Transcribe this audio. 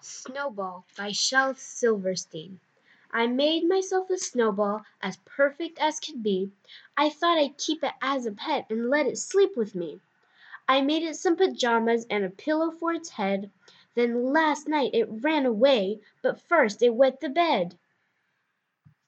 SNOWBALL by Shel Silverstein I made myself a snowball As perfect as could be; I thought I'd keep it as a pet And let it sleep with me. I made it some pajamas And a pillow for its head; Then last night it ran away, But first it wet the bed!